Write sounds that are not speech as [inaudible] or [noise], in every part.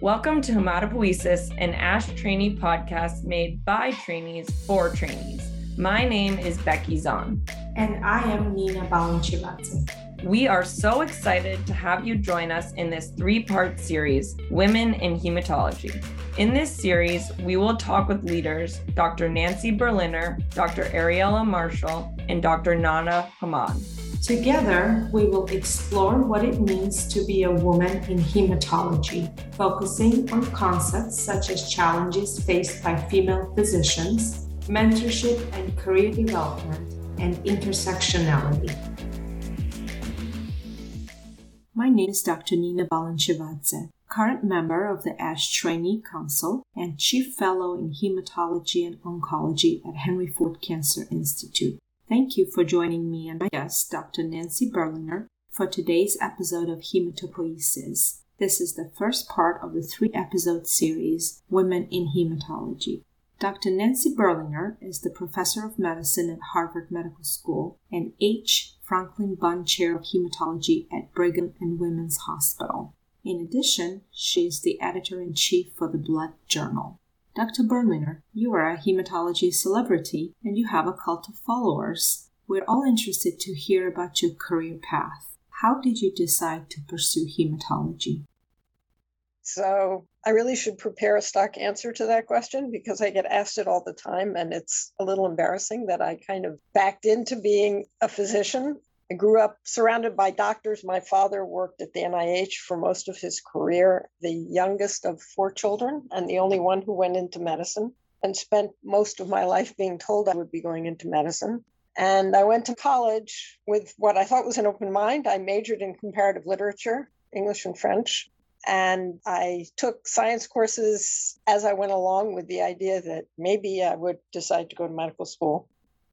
Welcome to Hematopoiesis, an ASH trainee podcast made by trainees for trainees. My name is Becky Zahn. And I am Nina Balanchivadze. We are so excited to have you join us in this three part series, Women in Hematology. In this series, we will talk with leaders Dr. Nancy Berliner, Dr. Ariela Marshall, and Dr. Nada Hamad. Together, we will explore what it means to be a woman in hematology, focusing on concepts such as challenges faced by female physicians, mentorship and career development, and intersectionality. My name is Dr. Nina Balanchivadze, current member of the ASH Trainee Council and Chief Fellow in Hematology and Oncology at Henry Ford Cancer Institute. Thank you for joining me and my guest, Dr. Nancy Berliner, for today's episode of Hematopoiesis. This is the first part of the three episode series, Women in Hematology. Dr. Nancy Berliner is the professor of medicine at Harvard Medical School and H. Franklin Bunn Chair of Hematology at Brigham and Women's Hospital. In addition, she is the editor in chief for the Blood Journal. Dr. Berliner, you are a hematology celebrity and you have a cult of followers. We're all interested to hear about your career path. How did you decide to pursue hematology? So I really should prepare a stock answer to that question because I get asked it all the time. And it's a little embarrassing that I kind of backed into being a physician. I grew up surrounded by doctors. My father worked at the NIH for most of his career, the youngest of four children, and the only one who went into medicine, and spent most of my life being told I would be going into medicine. And I went to college with what I thought was an open mind. I majored in comparative literature, English and French, and I took science courses as I went along with the idea that maybe I would decide to go to medical school.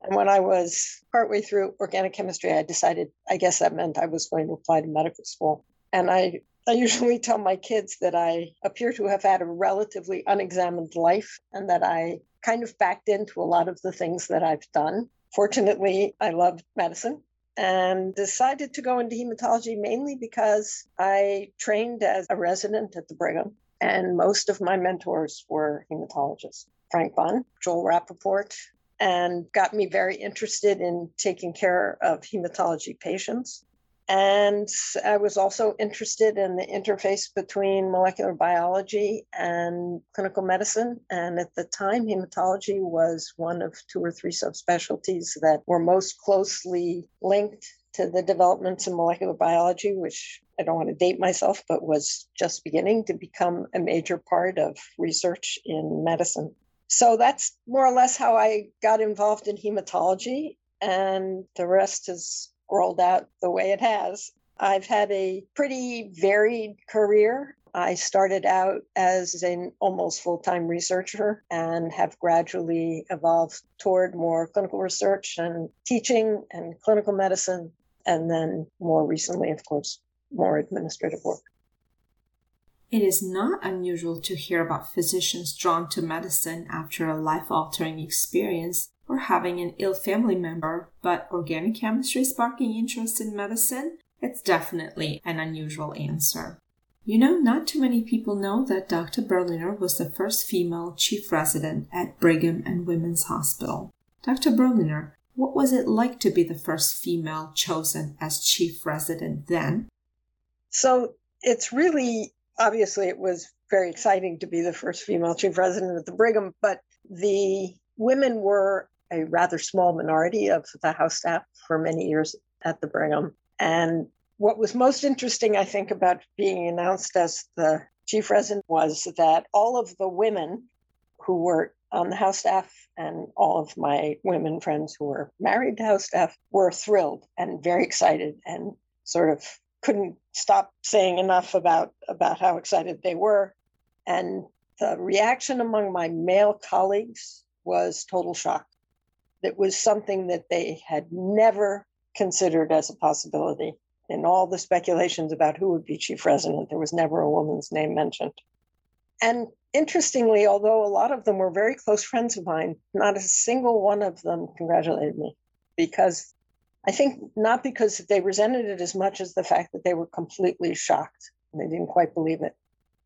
And when I was partway through organic chemistry, I decided I guess that meant I was going to apply to medical school. And I, I usually tell my kids that I appear to have had a relatively unexamined life and that I kind of backed into a lot of the things that I've done. Fortunately, I loved medicine and decided to go into hematology mainly because I trained as a resident at the Brigham, and most of my mentors were hematologists. Frank Bunn, Joel Rappeport, and got me very interested in taking care of hematology patients. And I was also interested in the interface between molecular biology and clinical medicine. And at the time, hematology was one of two or three subspecialties that were most closely linked to the developments in molecular biology, which I don't want to date myself, but was just beginning to become a major part of research in medicine. So that's more or less how I got involved in hematology. And the rest has rolled out the way it has. I've had a pretty varied career. I started out as an almost full time researcher and have gradually evolved toward more clinical research and teaching and clinical medicine. And then more recently, of course, more administrative work. It is not unusual to hear about physicians drawn to medicine after a life altering experience or having an ill family member, but organic chemistry sparking interest in medicine? It's definitely an unusual answer. You know, not too many people know that Dr. Berliner was the first female chief resident at Brigham and Women's Hospital. Dr. Berliner, what was it like to be the first female chosen as chief resident then? So it's really obviously it was very exciting to be the first female chief resident at the Brigham, but the women were a rather small minority of the House staff for many years at the Brigham. And what was most interesting, I think, about being announced as the chief resident was that all of the women who were on the House staff and all of my women friends who were married to House staff were thrilled and very excited and sort of couldn't stop saying enough about, about how excited they were. And the reaction among my male colleagues was total shock that was something that they had never considered as a possibility. In all the speculations about who would be chief resident, there was never a woman's name mentioned. And interestingly, although a lot of them were very close friends of mine, not a single one of them congratulated me because I think not because they resented it as much as the fact that they were completely shocked and they didn't quite believe it.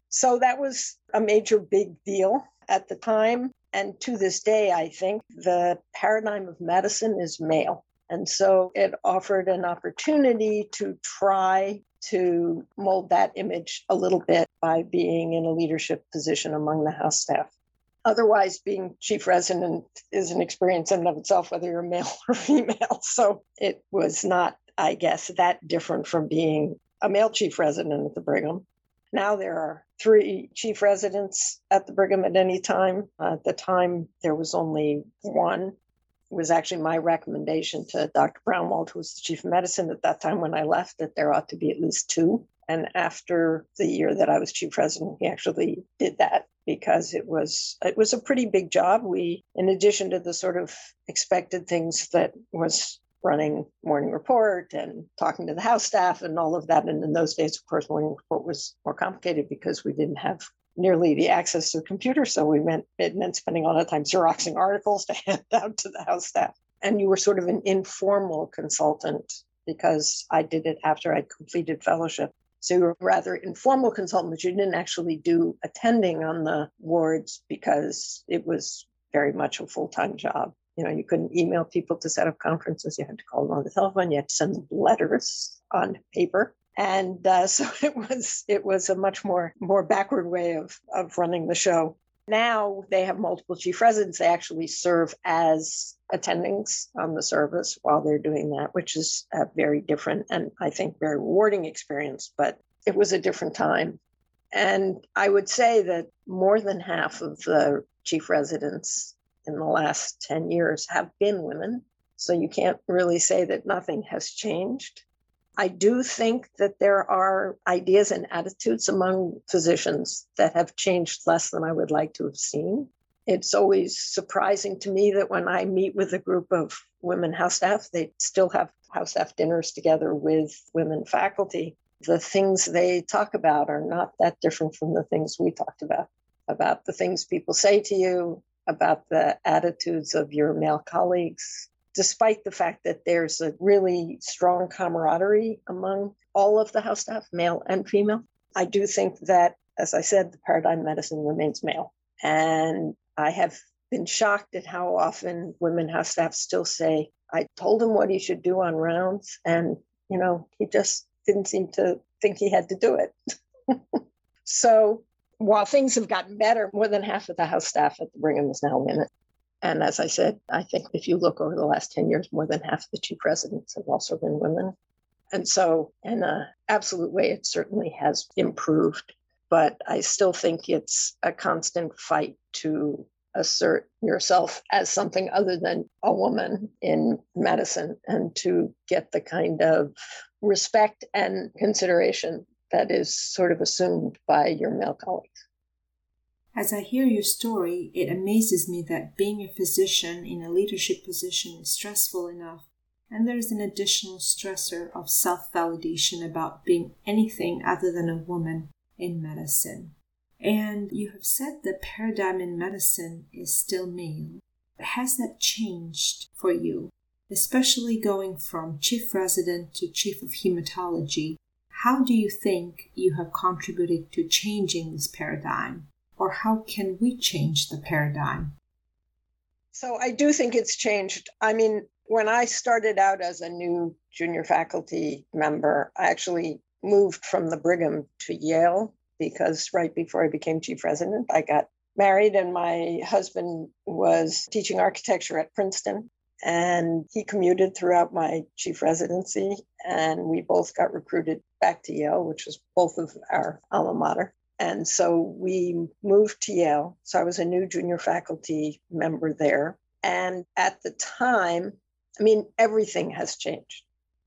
So that was a major big deal at the time. And to this day, I think the paradigm of medicine is male. And so it offered an opportunity to try to mold that image a little bit by being in a leadership position among the House staff. Otherwise, being chief resident is an experience in and of itself, whether you're male [laughs] or female. So it was not, I guess, that different from being a male chief resident at the Brigham. Now there are three chief residents at the Brigham at any time. Uh, at the time, there was only one. It was actually my recommendation to Dr. Braunwald, who was the chief of medicine at that time when I left, that there ought to be at least two. And after the year that I was chief president, he actually did that because it was it was a pretty big job. We, in addition to the sort of expected things that was running morning report and talking to the house staff and all of that. And in those days, of course, morning report was more complicated because we didn't have nearly the access to a computer. So we meant it meant spending a lot of time xeroxing articles to [laughs] hand out to the house staff. And you were sort of an informal consultant because I did it after I'd completed fellowship. So you were rather informal consultant, but you didn't actually do attending on the wards because it was very much a full-time job you know, you couldn't email people to set up conferences. You had to call them on the telephone. You had to send them letters on paper. And uh, [laughs] so it was it was a much more more backward way of of running the show. Now they have multiple chief residents. They actually serve as attendings on the service while they're doing that, which is a very different and I think very rewarding experience. But it was a different time. And I would say that more than half of the chief residents in the last 10 years have been women. So you can't really say that nothing has changed. I do think that there are ideas and attitudes among physicians that have changed less than I would like to have seen. It's always surprising to me that when I meet with a group of women house staff, they still have house staff dinners together with women faculty. The things they talk about are not that different from the things we talked about, about the things people say to you, about the attitudes of your male colleagues, despite the fact that there's a really strong camaraderie among all of the house staff, male and female. I do think that, as I said, the paradigm medicine remains male. And I have been shocked at how often women house staff still say, I told him what he should do on rounds, and you know, he just didn't seem to think he had to do it. [laughs] so while things have gotten better, more than half of the house staff at the Brigham is now women. And as I said, I think if you look over the last 10 years, more than half of the two presidents have also been women. And so, in an absolute way, it certainly has improved. But I still think it's a constant fight to assert yourself as something other than a woman in medicine and to get the kind of respect and consideration that is sort of assumed by your male colleagues. As I hear your story, it amazes me that being a physician in a leadership position is stressful enough, and there is an additional stressor of self validation about being anything other than a woman in medicine. And you have said the paradigm in medicine is still male. Has that changed for you, especially going from chief resident to chief of hematology? How do you think you have contributed to changing this paradigm? Or how can we change the paradigm? So I do think it's changed. I mean, when I started out as a new junior faculty member, I actually moved from the Brigham to Yale because right before I became chief resident, I got married and my husband was teaching architecture at Princeton and he commuted throughout my chief residency and we both got recruited back to Yale, which was both of our alma mater. And so we moved to Yale. So I was a new junior faculty member there. And at the time, I mean, everything has changed.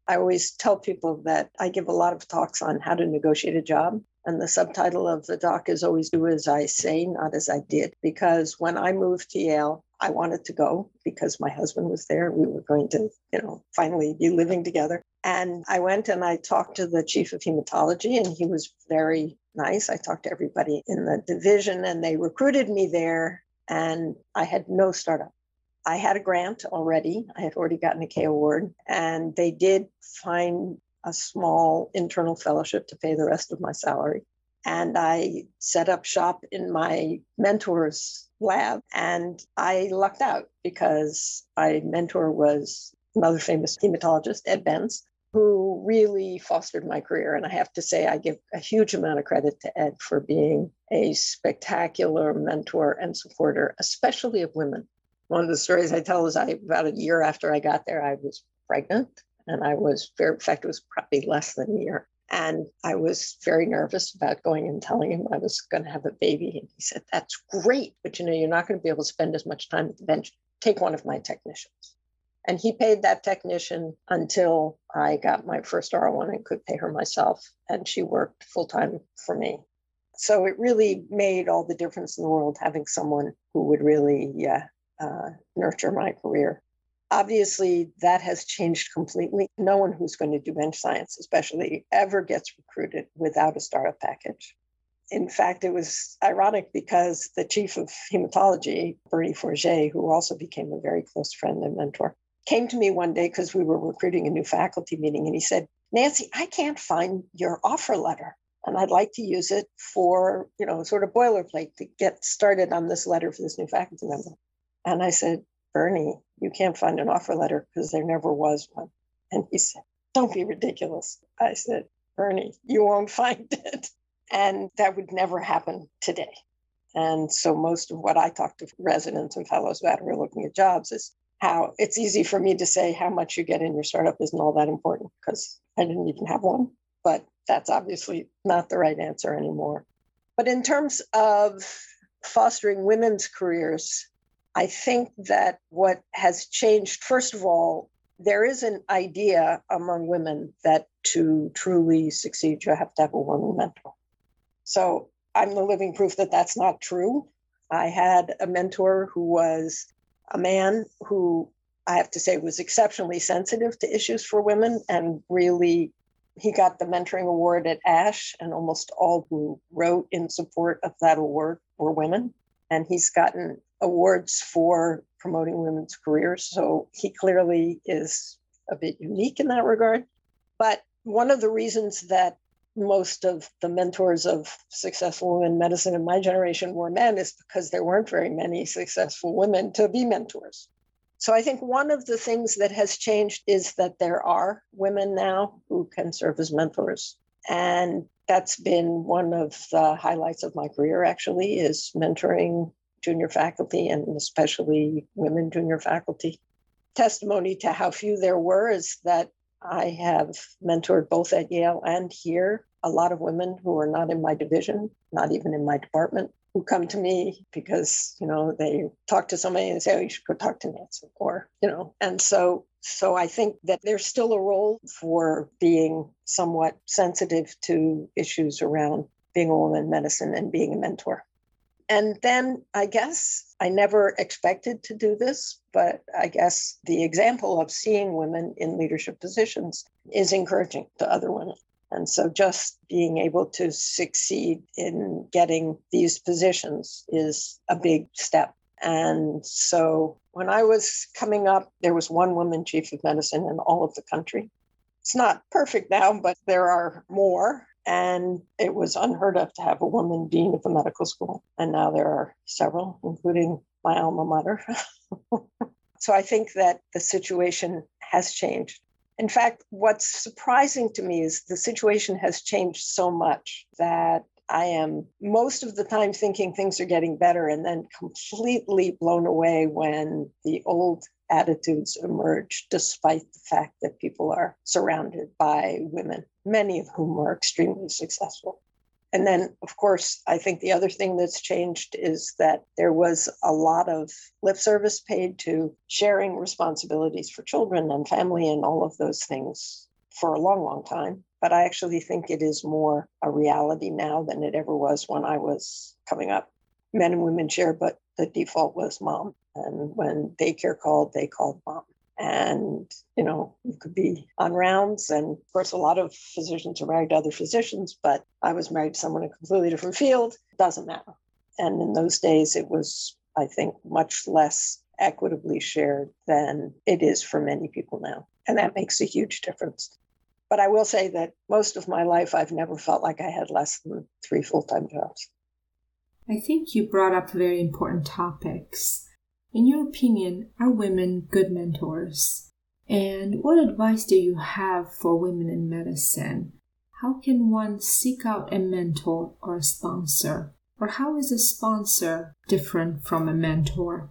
I always tell people that I give a lot of talks on how to negotiate a job. And the subtitle of the doc is always do as I say, not as I did. Because when I moved to Yale, I wanted to go because my husband was there. We were going to, you know, finally be living together. And I went and I talked to the chief of hematology, and he was very nice. I talked to everybody in the division, and they recruited me there. And I had no startup. I had a grant already. I had already gotten a K award, and they did find a small internal fellowship to pay the rest of my salary. And I set up shop in my mentor's lab and I lucked out because my mentor was another famous hematologist, Ed Benz, who really fostered my career. And I have to say, I give a huge amount of credit to Ed for being a spectacular mentor and supporter, especially of women. One of the stories I tell is I, about a year after I got there, I was pregnant and I was very, in fact, it was probably less than a year. And I was very nervous about going and telling him I was going to have a baby. And he said, That's great, but you know, you're not going to be able to spend as much time at the bench. Take one of my technicians. And he paid that technician until I got my first R1 and could pay her myself. And she worked full time for me. So it really made all the difference in the world having someone who would really uh, uh, nurture my career. Obviously, that has changed completely. No one who's going to do bench science, especially, ever gets recruited without a startup package. In fact, it was ironic because the chief of hematology, Bernie Forget, who also became a very close friend and mentor, came to me one day because we were recruiting a new faculty meeting and he said, Nancy, I can't find your offer letter. And I'd like to use it for, you know, sort of boilerplate to get started on this letter for this new faculty member. And I said, Bernie, you can't find an offer letter because there never was one. And he said, Don't be ridiculous. I said, Bernie, you won't [laughs] find it. And that would never happen today. And so most of what I talk to residents and fellows about who are looking at jobs is how it's easy for me to say how much you get in your startup isn't all that important because I didn't even have one. But that's obviously not the right answer anymore. But in terms of fostering women's careers, I think that what has changed, first of all, there is an idea among women that to truly succeed, you have to have a woman mentor. So I'm the living proof that that's not true. I had a mentor who was a man who I have to say was exceptionally sensitive to issues for women and really he got the mentoring award at ASH and almost all who wrote in support of that award were women. And he's gotten awards for promoting women's careers so he clearly is a bit unique in that regard. But one of the reasons that most of the mentors of successful women in medicine in my generation were men is because there weren't very many successful women to be mentors. So I think one of the things that has changed is that there are women now who can serve as mentors. And that's been one of the highlights of my career actually is mentoring junior faculty and especially women junior faculty. Testimony to how few there were is that I have mentored both at Yale and here a lot of women who are not in my division, not even in my department, who come to me because, you know, they talk to somebody and say, oh, you should go talk to Nancy or, you know, and so so I think that there's still a role for being somewhat sensitive to issues around being a woman in medicine and being a mentor. And then I guess I never expected to do this, but I guess the example of seeing women in leadership positions is encouraging to other women. And so just being able to succeed in getting these positions is a big step. And so when I was coming up, there was one woman chief of medicine in all of the country. It's not perfect now, but there are more. And it was unheard of to have a woman dean of a medical school. And now there are several, including my alma mater. [laughs] so I think that the situation has changed. In fact, what's surprising to me is the situation has changed so much that I am most of the time thinking things are getting better and then completely blown away when the old attitudes emerge, despite the fact that people are surrounded by women, many of whom are extremely successful. And then, of course, I think the other thing that's changed is that there was a lot of lip service paid to sharing responsibilities for children and family and all of those things for a long, long time. But I actually think it is more a reality now than it ever was when I was coming up. Men and women share, but the default was mom. And when daycare called, they called mom. And, you know, you could be on rounds. And of course, a lot of physicians are married to other physicians, but I was married to someone in a completely different field. Doesn't matter. And in those days, it was, I think, much less equitably shared than it is for many people now. And that makes a huge difference. But I will say that most of my life, I've never felt like I had less than three full time jobs. I think you brought up very important topics. In your opinion, are women good mentors? And what advice do you have for women in medicine? How can one seek out a mentor or a sponsor? Or how is a sponsor different from a mentor?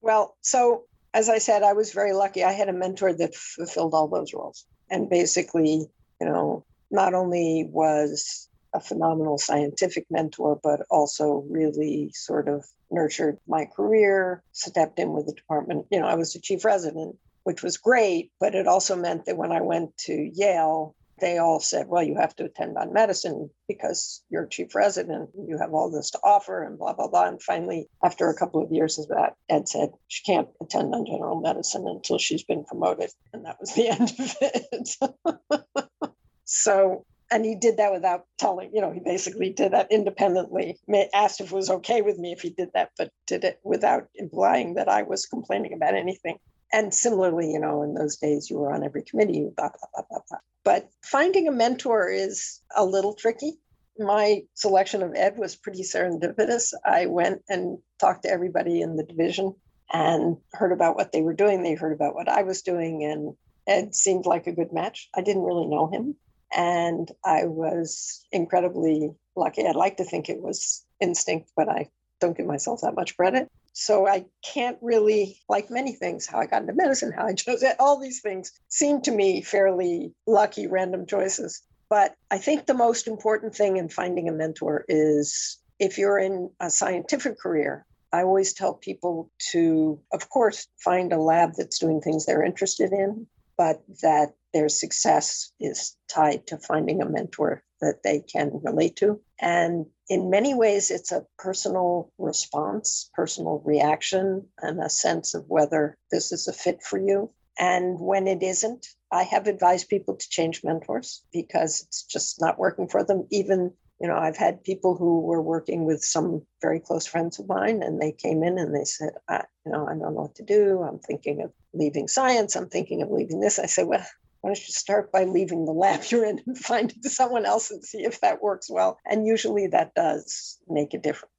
Well, so as I said, I was very lucky. I had a mentor that fulfilled all those roles. And basically, you know, not only was a phenomenal scientific mentor, but also really sort of nurtured my career, stepped in with the department. You know, I was the chief resident, which was great, but it also meant that when I went to Yale, they all said, well, you have to attend on medicine because you're chief resident, you have all this to offer, and blah, blah, blah. And finally, after a couple of years of that, Ed said she can't attend on general medicine until she's been promoted. And that was the [laughs] end of it. [laughs] so, and he did that without telling, you know, he basically did that independently, asked if it was okay with me if he did that, but did it without implying that I was complaining about anything. And similarly, you know, in those days you were on every committee, blah, blah, blah, blah, blah. But finding a mentor is a little tricky. My selection of Ed was pretty serendipitous. I went and talked to everybody in the division and heard about what they were doing. They heard about what I was doing, and Ed seemed like a good match. I didn't really know him, and I was incredibly lucky. I'd like to think it was instinct, but I don't give myself that much credit. So I can't really, like many things, how I got into medicine, how I [laughs] chose it, all these things seem to me fairly lucky random choices. But I think the most important thing in finding a mentor is if you're in a scientific career, I always tell people to, of course, find a lab that's doing things they're interested in, but that their success is tied to finding a mentor that they can relate to. And in many ways, it's a personal response, personal reaction, and a sense of whether this is a fit for you. And when it isn't, I have advised people to change mentors because it's just not working for them. Even, you know, I've had people who were working with some very close friends of mine and they came in and they said, I, you know, I don't know what to do. I'm thinking of leaving science. I'm thinking of leaving this. I said, well, why don't you start by leaving the lab [laughs] you're in and find [laughs] someone else and see if that works well? And usually that does make a difference.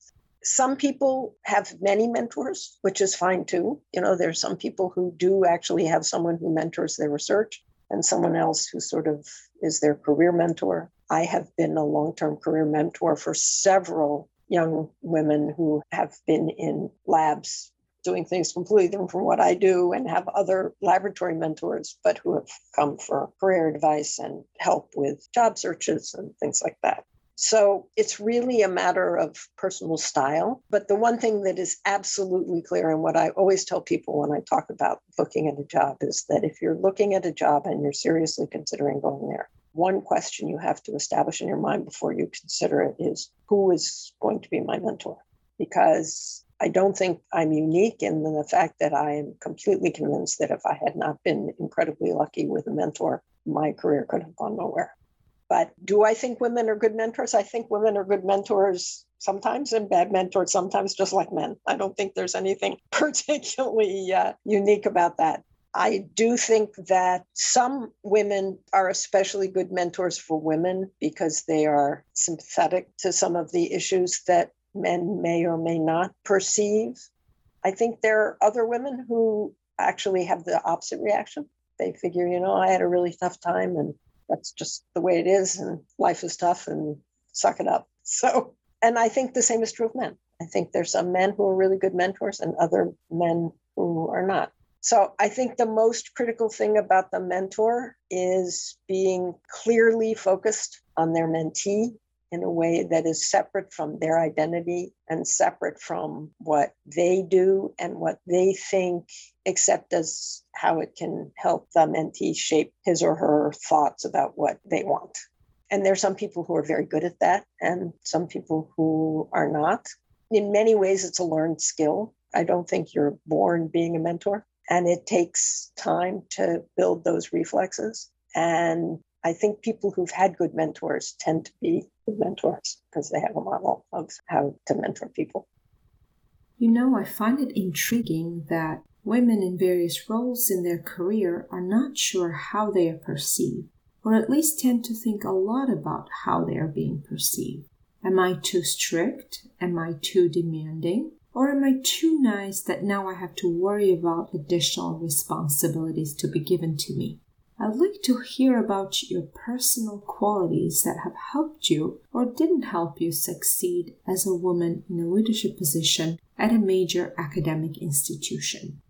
Some people have many mentors, which is fine too. You know, there's some people who do actually have someone who mentors their research and someone else who sort of is their career mentor. I have been a long term career mentor for several young women who have been in labs doing things completely different from what I do and have other laboratory mentors, but who have come for career advice and help with job searches and things like that. So it's really a matter of personal style. But the one thing that is absolutely clear, and what I always tell people when I talk about looking at a job, is that if you're looking at a job and you're seriously considering going there, one question you have to establish in your mind before you consider it is who is going to be my mentor? Because I don't think I'm unique in the fact that I am completely convinced that if I had not been incredibly lucky with a mentor, my career could have gone nowhere. But do I think women are good mentors? I think women are good mentors sometimes and bad mentors sometimes, just like men. I don't think there's anything [laughs] particularly uh, unique about that. I do think that some women are especially good mentors for women because they are sympathetic to some of the issues that men may or may not perceive. I think there are other women who actually have the opposite reaction. They figure, you know, I had a really tough time and that's just the way it is and life is tough and suck it up. [laughs] So, and I think the same is true of men. I think there's some men who are really good mentors and other men who are not. So I think the most critical thing about the mentor is being clearly focused on their mentee in a way that is separate from their identity and separate from what they do and what they think, except as how it can help the mentee shape his or her thoughts about what they want. And there's some people who are very good at that, and some people who are not. In many ways, it's a learned skill. I don't think you're born being a mentor, and it takes time to build those reflexes. And I think people who've had good mentors tend to be good mentors because they have a model of how to mentor people. You know, I find it intriguing that women in various roles in their career are not sure how they are perceived. or at least tend to think a lot about how they are being perceived. Am I too strict? Am I too demanding? Or am I too nice that now I have to worry about additional responsibilities to be given to me? I'd like to hear about your personal qualities that have helped you or didn't help you succeed as a woman in a leadership position at a major academic institution.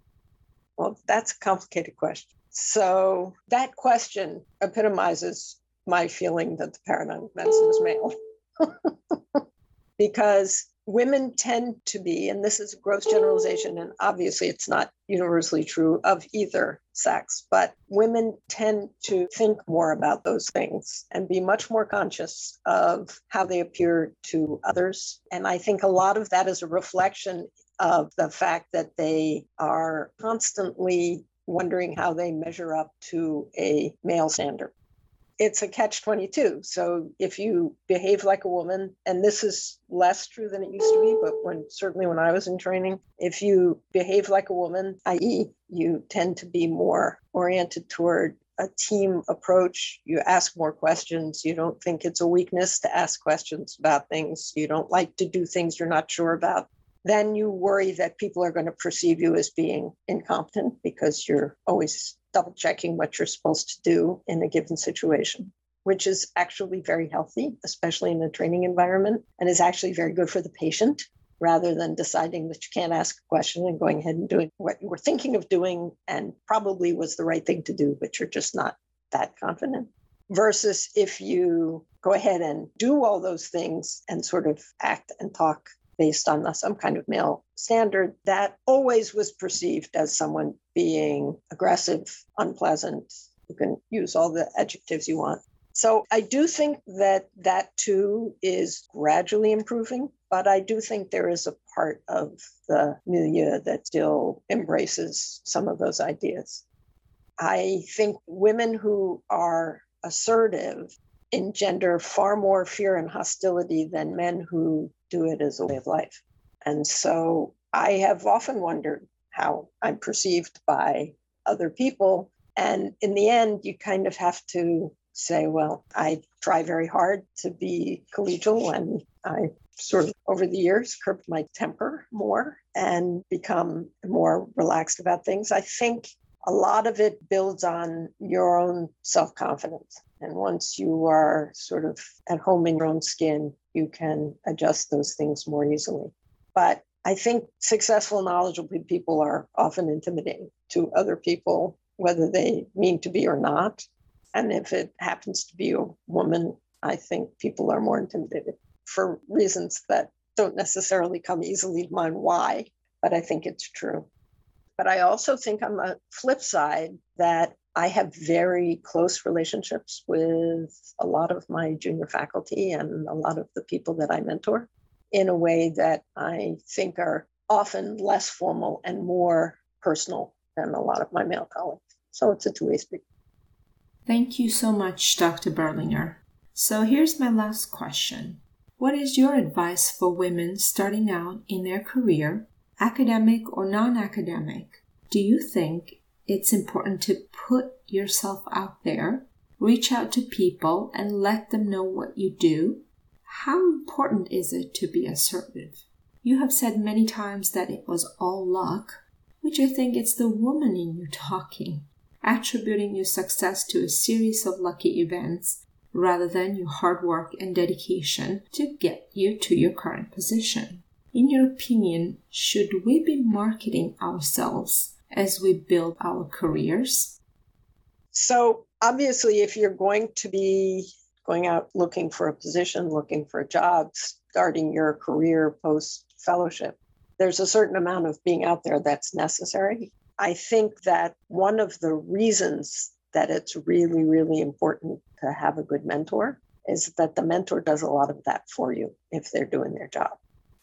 Well, that's a complicated question. So, that question epitomizes my feeling that the paradigm of medicine is male. [laughs] because women tend to be, and this is a gross generalization, and obviously it's not universally true of either sex, but women tend to think more about those things and be much more conscious of how they appear to others. And I think a lot of that is a reflection of the fact that they are constantly wondering how they measure up to a male standard it's a catch 22 so if you behave like a woman and this is less true than it used to be but when certainly when i was in training if you behave like a woman i.e you tend to be more oriented toward a team approach. You ask more questions. You don't think it's a weakness to ask questions about things. You don't like to do things you're not sure about. Then you worry that people are going to perceive you as being incompetent because you're always double checking what you're supposed to do in a given situation, which is actually very healthy, especially in a training environment, and is actually very good for the patient rather than deciding that you can't ask a question and going ahead and doing what you were thinking of doing and probably was the right thing to do, but you're just not that confident. Versus if you go ahead and do all those things and sort of act and talk based on some kind of male standard that always was perceived as someone being aggressive, unpleasant. You can use all the adjectives you want. So I do think that that too is gradually improving, but I do think there is a part of the milieu that still embraces some of those ideas. I think women who are assertive engender far more fear and hostility than men who do it as a way of life. And so I have often wondered how I'm perceived by other people. And in the end, you kind of have to say, well, I try very hard to be collegial and I sort of over the years curbed my temper more and become more relaxed about things. I think a lot of it builds on your own self confidence. And once you are sort of at home in your own skin, you can adjust those things more easily. But I think successful, knowledgeable people are often intimidating to other people, whether they mean to be or not. And if it happens to be a woman, I think people are more intimidated for reasons that don't necessarily come easily to mind why, but I think it's true. But I also think on the flip side that I have very close relationships with a lot of my junior faculty and a lot of the people that I mentor in a way that I think are often less formal and more personal than a lot of my male colleagues. So it's a two way street. Thank you so much, Dr. Berliner. So here's my last question What is your advice for women starting out in their career, academic or non academic? Do you think it's important to put yourself out there, reach out to people, and let them know what you do. How important is it to be assertive? You have said many times that it was all luck, which I think it's the woman in you talking, attributing your success to a series of lucky events rather than your hard work and dedication to get you to your current position. In your opinion, should we be marketing ourselves as we build our careers? So, obviously, if you're going to be going out looking for a position, looking for a job, starting your career post fellowship, there's a certain amount of being out there that's necessary. I think that one of the reasons that it's really, really important to have a good mentor is that the mentor does a lot of that for you if they're doing their job.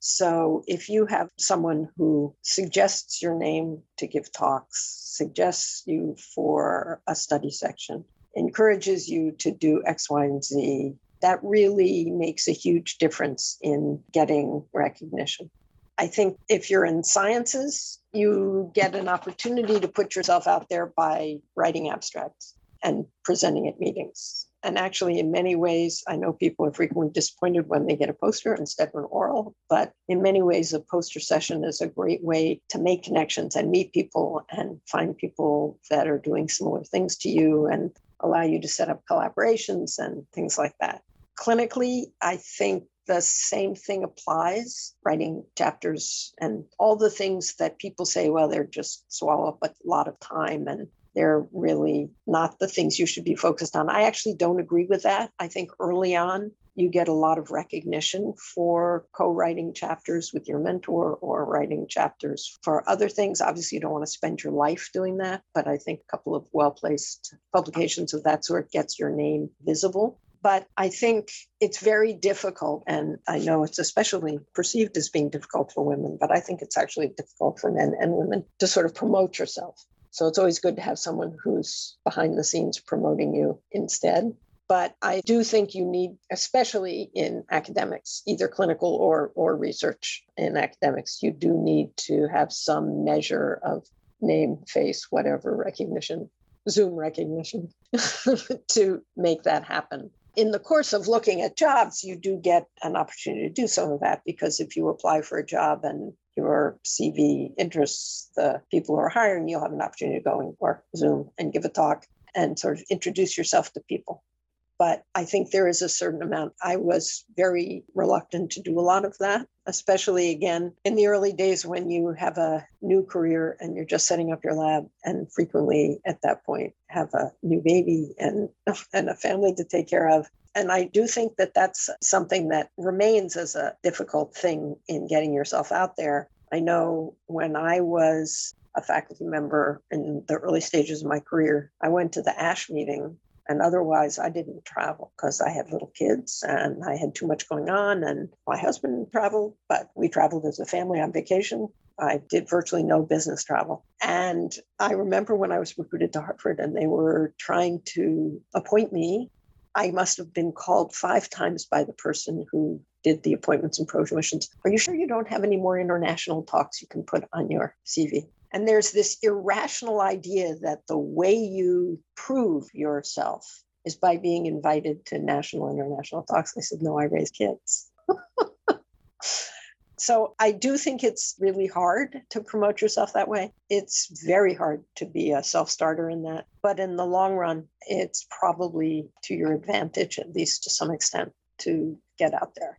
So if you have someone who suggests your name to give talks, suggests you for a study section, encourages you to do X, Y, and Z, that really makes a huge difference in getting recognition. I think if you're in sciences, you get an opportunity to put yourself out there by writing abstracts. and presenting at meetings. And actually, in many ways, I know people are frequently disappointed when they get a poster instead of an oral, but in many ways, a poster session is a great way to make connections and meet people and find people that are doing similar things to you and allow you to set up collaborations and things like that. Clinically, I think the same thing applies writing chapters and all the things that people say well they're just swallow up a lot of time and they're really not the things you should be focused on. I actually don't agree with that. I think early on, you get a lot of recognition for co writing chapters with your mentor or writing chapters for other things. Obviously, you don't want to spend your life doing that, but I think a couple of well placed publications of that sort gets your name visible. But I think it's very difficult, and I know it's especially perceived as being difficult for women, but I think it's actually difficult for men and women to sort of promote yourself. So it's always good to have someone who's behind the scenes promoting you instead. But I do think you need, especially in academics, either clinical or, or research in academics, you do need to have some measure of name, face, whatever recognition, Zoom recognition [laughs] to make that happen. In the course of looking at jobs, you do get an opportunity to do some of that because if you apply for a job and your CV interests the people who are hiring, you'll have an opportunity to go and work Zoom and give a talk and sort of introduce yourself to people. But I think there is a certain amount. I was very reluctant to do a lot of that, especially again in the early days when you have a new career and you're just setting up your lab, and frequently at that point have a new baby and, [laughs] and a family to take care of. And I do think that that's something that remains as a difficult thing in getting yourself out there. I know when I was a faculty member in the early stages of my career, I went to the ASH meeting and otherwise I didn't travel because I had little kids and I had too much going on and my husband traveled, but we traveled as a family on vacation. I did virtually no business travel. And I remember when I was recruited to Harvard and they were trying to appoint me I must have been called five times by the person who did the appointments and promotions. Are you sure you don't have any more international talks you can put on your CV? And there's this irrational idea that the way you prove yourself is by being invited to national and international talks. I said, no, I raise kids. [laughs] So I do think it's really hard to promote yourself that way. It's very hard to be a self starter in that. But in the long run, it's probably to your advantage, at least to some extent, to get out there.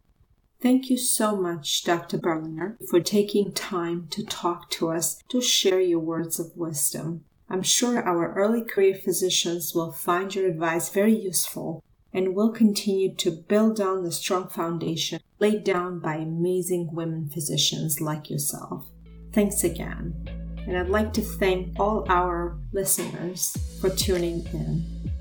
Thank you so much, Dr. Berliner, for taking time to talk to us, to share your words of wisdom. I'm sure our early career physicians will find your advice very useful and will continue to build on the strong foundation laid down by amazing women physicians like yourself. Thanks again. And I'd like to thank all our listeners for tuning in.